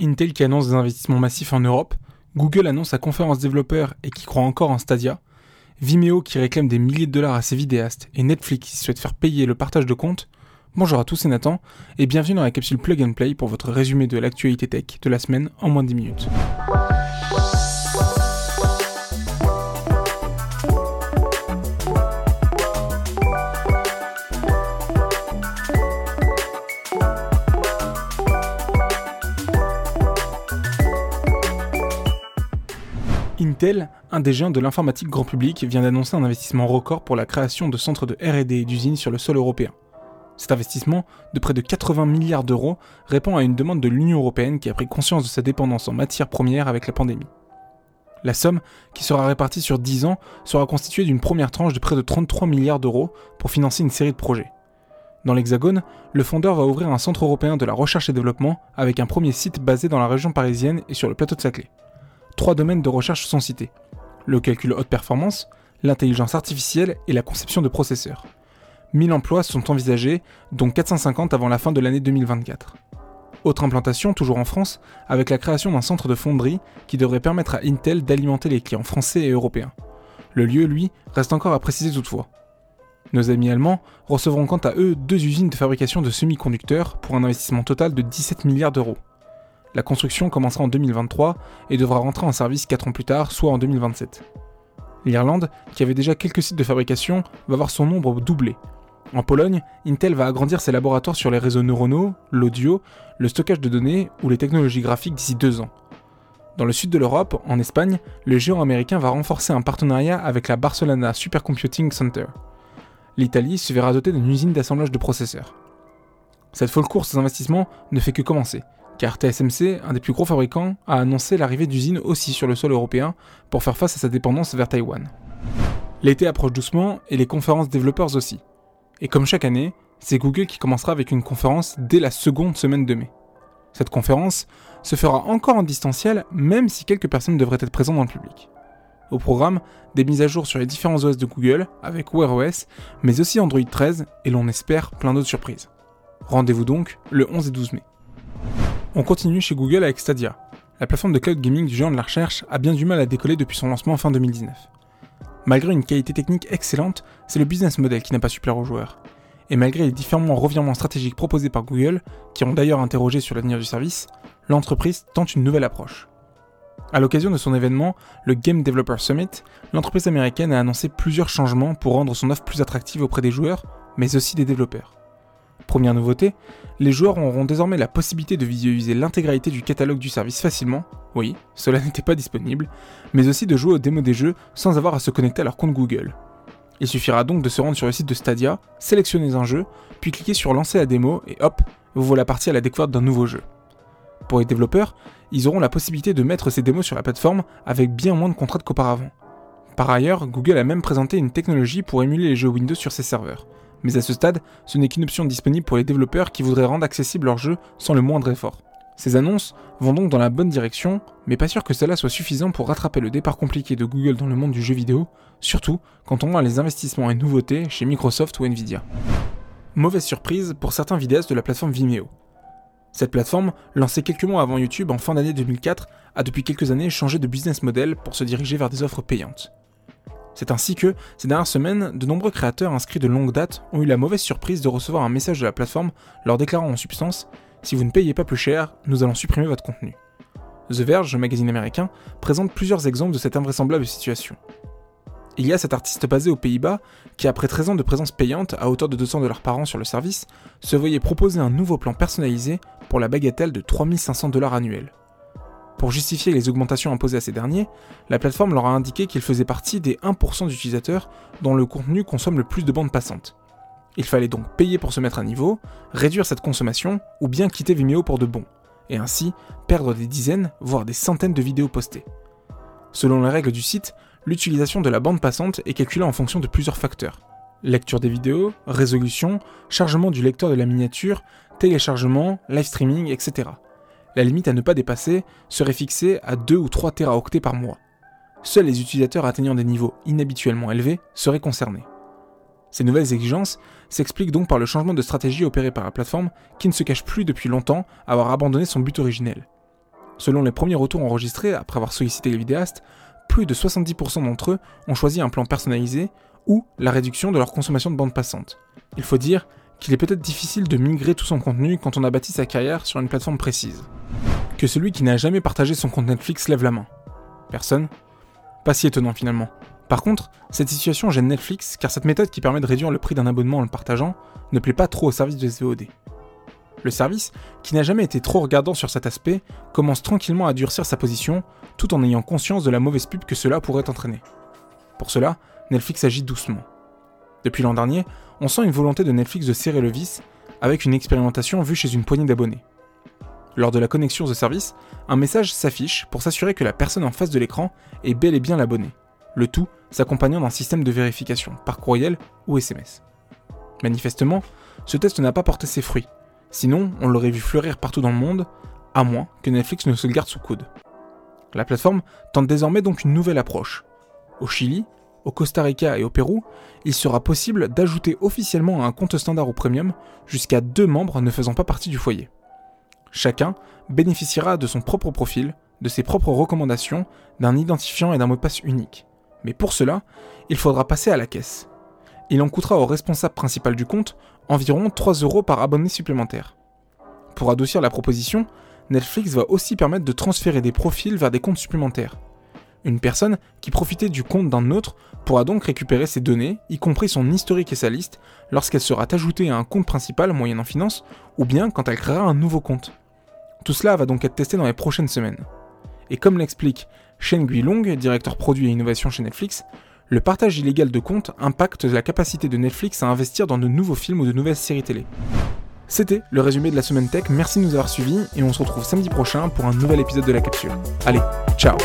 Intel qui annonce des investissements massifs en Europe, Google annonce sa conférence développeur et qui croit encore en Stadia, Vimeo qui réclame des milliers de dollars à ses vidéastes et Netflix qui souhaite faire payer le partage de comptes, bonjour à tous, c'est Nathan et bienvenue dans la capsule Plug and Play pour votre résumé de l'actualité tech de la semaine en moins de 10 minutes. Intel, un des géants de l'informatique grand public, vient d'annoncer un investissement record pour la création de centres de RD et d'usines sur le sol européen. Cet investissement, de près de 80 milliards d'euros, répond à une demande de l'Union européenne qui a pris conscience de sa dépendance en matières premières avec la pandémie. La somme, qui sera répartie sur 10 ans, sera constituée d'une première tranche de près de 33 milliards d'euros pour financer une série de projets. Dans l'Hexagone, le fondeur va ouvrir un centre européen de la recherche et développement avec un premier site basé dans la région parisienne et sur le plateau de Saclay trois domaines de recherche sont cités. Le calcul haute performance, l'intelligence artificielle et la conception de processeurs. 1000 emplois sont envisagés, dont 450 avant la fin de l'année 2024. Autre implantation, toujours en France, avec la création d'un centre de fonderie qui devrait permettre à Intel d'alimenter les clients français et européens. Le lieu, lui, reste encore à préciser toutefois. Nos amis allemands recevront quant à eux deux usines de fabrication de semi-conducteurs pour un investissement total de 17 milliards d'euros. La construction commencera en 2023 et devra rentrer en service 4 ans plus tard, soit en 2027. L'Irlande, qui avait déjà quelques sites de fabrication, va voir son nombre doubler. En Pologne, Intel va agrandir ses laboratoires sur les réseaux neuronaux, l'audio, le stockage de données ou les technologies graphiques d'ici deux ans. Dans le sud de l'Europe, en Espagne, le géant américain va renforcer un partenariat avec la Barcelona Supercomputing Center. L'Italie se verra dotée d'une usine d'assemblage de processeurs. Cette folle course aux investissements ne fait que commencer car TSMC, un des plus gros fabricants, a annoncé l'arrivée d'usines aussi sur le sol européen pour faire face à sa dépendance vers Taïwan. L'été approche doucement et les conférences développeurs aussi. Et comme chaque année, c'est Google qui commencera avec une conférence dès la seconde semaine de mai. Cette conférence se fera encore en distanciel, même si quelques personnes devraient être présentes dans le public. Au programme, des mises à jour sur les différents OS de Google, avec Wear OS, mais aussi Android 13, et l'on espère plein d'autres surprises. Rendez-vous donc le 11 et 12 mai. On continue chez Google avec Stadia. La plateforme de cloud gaming du géant de la recherche a bien du mal à décoller depuis son lancement en fin 2019. Malgré une qualité technique excellente, c'est le business model qui n'a pas su plaire aux joueurs. Et malgré les différents revirements stratégiques proposés par Google, qui ont d'ailleurs interrogé sur l'avenir du service, l'entreprise tente une nouvelle approche. À l'occasion de son événement, le Game Developer Summit, l'entreprise américaine a annoncé plusieurs changements pour rendre son offre plus attractive auprès des joueurs, mais aussi des développeurs. Première nouveauté, les joueurs auront désormais la possibilité de visualiser l'intégralité du catalogue du service facilement, oui, cela n'était pas disponible, mais aussi de jouer aux démos des jeux sans avoir à se connecter à leur compte Google. Il suffira donc de se rendre sur le site de Stadia, sélectionner un jeu, puis cliquer sur lancer la démo et hop, vous voilà parti à la découverte d'un nouveau jeu. Pour les développeurs, ils auront la possibilité de mettre ces démos sur la plateforme avec bien moins de contraintes qu'auparavant. Par ailleurs, Google a même présenté une technologie pour émuler les jeux Windows sur ses serveurs mais à ce stade, ce n'est qu'une option disponible pour les développeurs qui voudraient rendre accessible leur jeu sans le moindre effort. Ces annonces vont donc dans la bonne direction, mais pas sûr que cela soit suffisant pour rattraper le départ compliqué de Google dans le monde du jeu vidéo, surtout quand on voit les investissements et nouveautés chez Microsoft ou Nvidia. Mauvaise surprise pour certains vidéastes de la plateforme Vimeo. Cette plateforme, lancée quelques mois avant YouTube en fin d'année 2004, a depuis quelques années changé de business model pour se diriger vers des offres payantes. C'est ainsi que, ces dernières semaines, de nombreux créateurs inscrits de longue date ont eu la mauvaise surprise de recevoir un message de la plateforme leur déclarant en substance Si vous ne payez pas plus cher, nous allons supprimer votre contenu. The Verge, magazine américain, présente plusieurs exemples de cette invraisemblable situation. Il y a cet artiste basé aux Pays-Bas qui, après 13 ans de présence payante à hauteur de 200 dollars par an sur le service, se voyait proposer un nouveau plan personnalisé pour la bagatelle de 3500 dollars annuels. Pour justifier les augmentations imposées à ces derniers, la plateforme leur a indiqué qu'ils faisaient partie des 1% d'utilisateurs dont le contenu consomme le plus de bandes passantes. Il fallait donc payer pour se mettre à niveau, réduire cette consommation ou bien quitter Vimeo pour de bon, et ainsi perdre des dizaines, voire des centaines de vidéos postées. Selon les règles du site, l'utilisation de la bande passante est calculée en fonction de plusieurs facteurs. Lecture des vidéos, résolution, chargement du lecteur de la miniature, téléchargement, live streaming, etc la limite à ne pas dépasser serait fixée à 2 ou 3 Teraoctets par mois. Seuls les utilisateurs atteignant des niveaux inhabituellement élevés seraient concernés. Ces nouvelles exigences s'expliquent donc par le changement de stratégie opéré par la plateforme qui ne se cache plus depuis longtemps avoir abandonné son but originel. Selon les premiers retours enregistrés après avoir sollicité les vidéastes, plus de 70% d'entre eux ont choisi un plan personnalisé ou la réduction de leur consommation de bande passante. Il faut dire qu'il est peut-être difficile de migrer tout son contenu quand on a bâti sa carrière sur une plateforme précise. Que celui qui n'a jamais partagé son compte Netflix lève la main. Personne Pas si étonnant finalement. Par contre, cette situation gêne Netflix car cette méthode qui permet de réduire le prix d'un abonnement en le partageant ne plaît pas trop au service de SVOD. Le service, qui n'a jamais été trop regardant sur cet aspect, commence tranquillement à durcir sa position tout en ayant conscience de la mauvaise pub que cela pourrait entraîner. Pour cela, Netflix agit doucement. Depuis l'an dernier, on sent une volonté de Netflix de serrer le vis avec une expérimentation vue chez une poignée d'abonnés. Lors de la connexion de service, un message s'affiche pour s'assurer que la personne en face de l'écran est bel et bien l'abonné, le tout s'accompagnant d'un système de vérification par courriel ou SMS. Manifestement, ce test n'a pas porté ses fruits, Sinon, on l'aurait vu fleurir partout dans le monde, à moins que Netflix ne se le garde sous coude. La plateforme tente désormais donc une nouvelle approche. Au Chili, au Costa Rica et au Pérou, il sera possible d'ajouter officiellement à un compte standard ou premium jusqu'à deux membres ne faisant pas partie du foyer. Chacun bénéficiera de son propre profil, de ses propres recommandations, d'un identifiant et d'un mot de passe unique. Mais pour cela, il faudra passer à la caisse. Il en coûtera au responsable principal du compte environ 3 euros par abonné supplémentaire. Pour adoucir la proposition, Netflix va aussi permettre de transférer des profils vers des comptes supplémentaires. Une personne qui profitait du compte d'un autre pourra donc récupérer ses données, y compris son historique et sa liste, lorsqu'elle sera ajoutée à un compte principal moyennant finance, ou bien quand elle créera un nouveau compte. Tout cela va donc être testé dans les prochaines semaines. Et comme l'explique Shen Guilong, directeur produit et innovation chez Netflix, le partage illégal de comptes impacte la capacité de Netflix à investir dans de nouveaux films ou de nouvelles séries télé. C'était le résumé de la semaine tech, merci de nous avoir suivis et on se retrouve samedi prochain pour un nouvel épisode de la capsule. Allez, ciao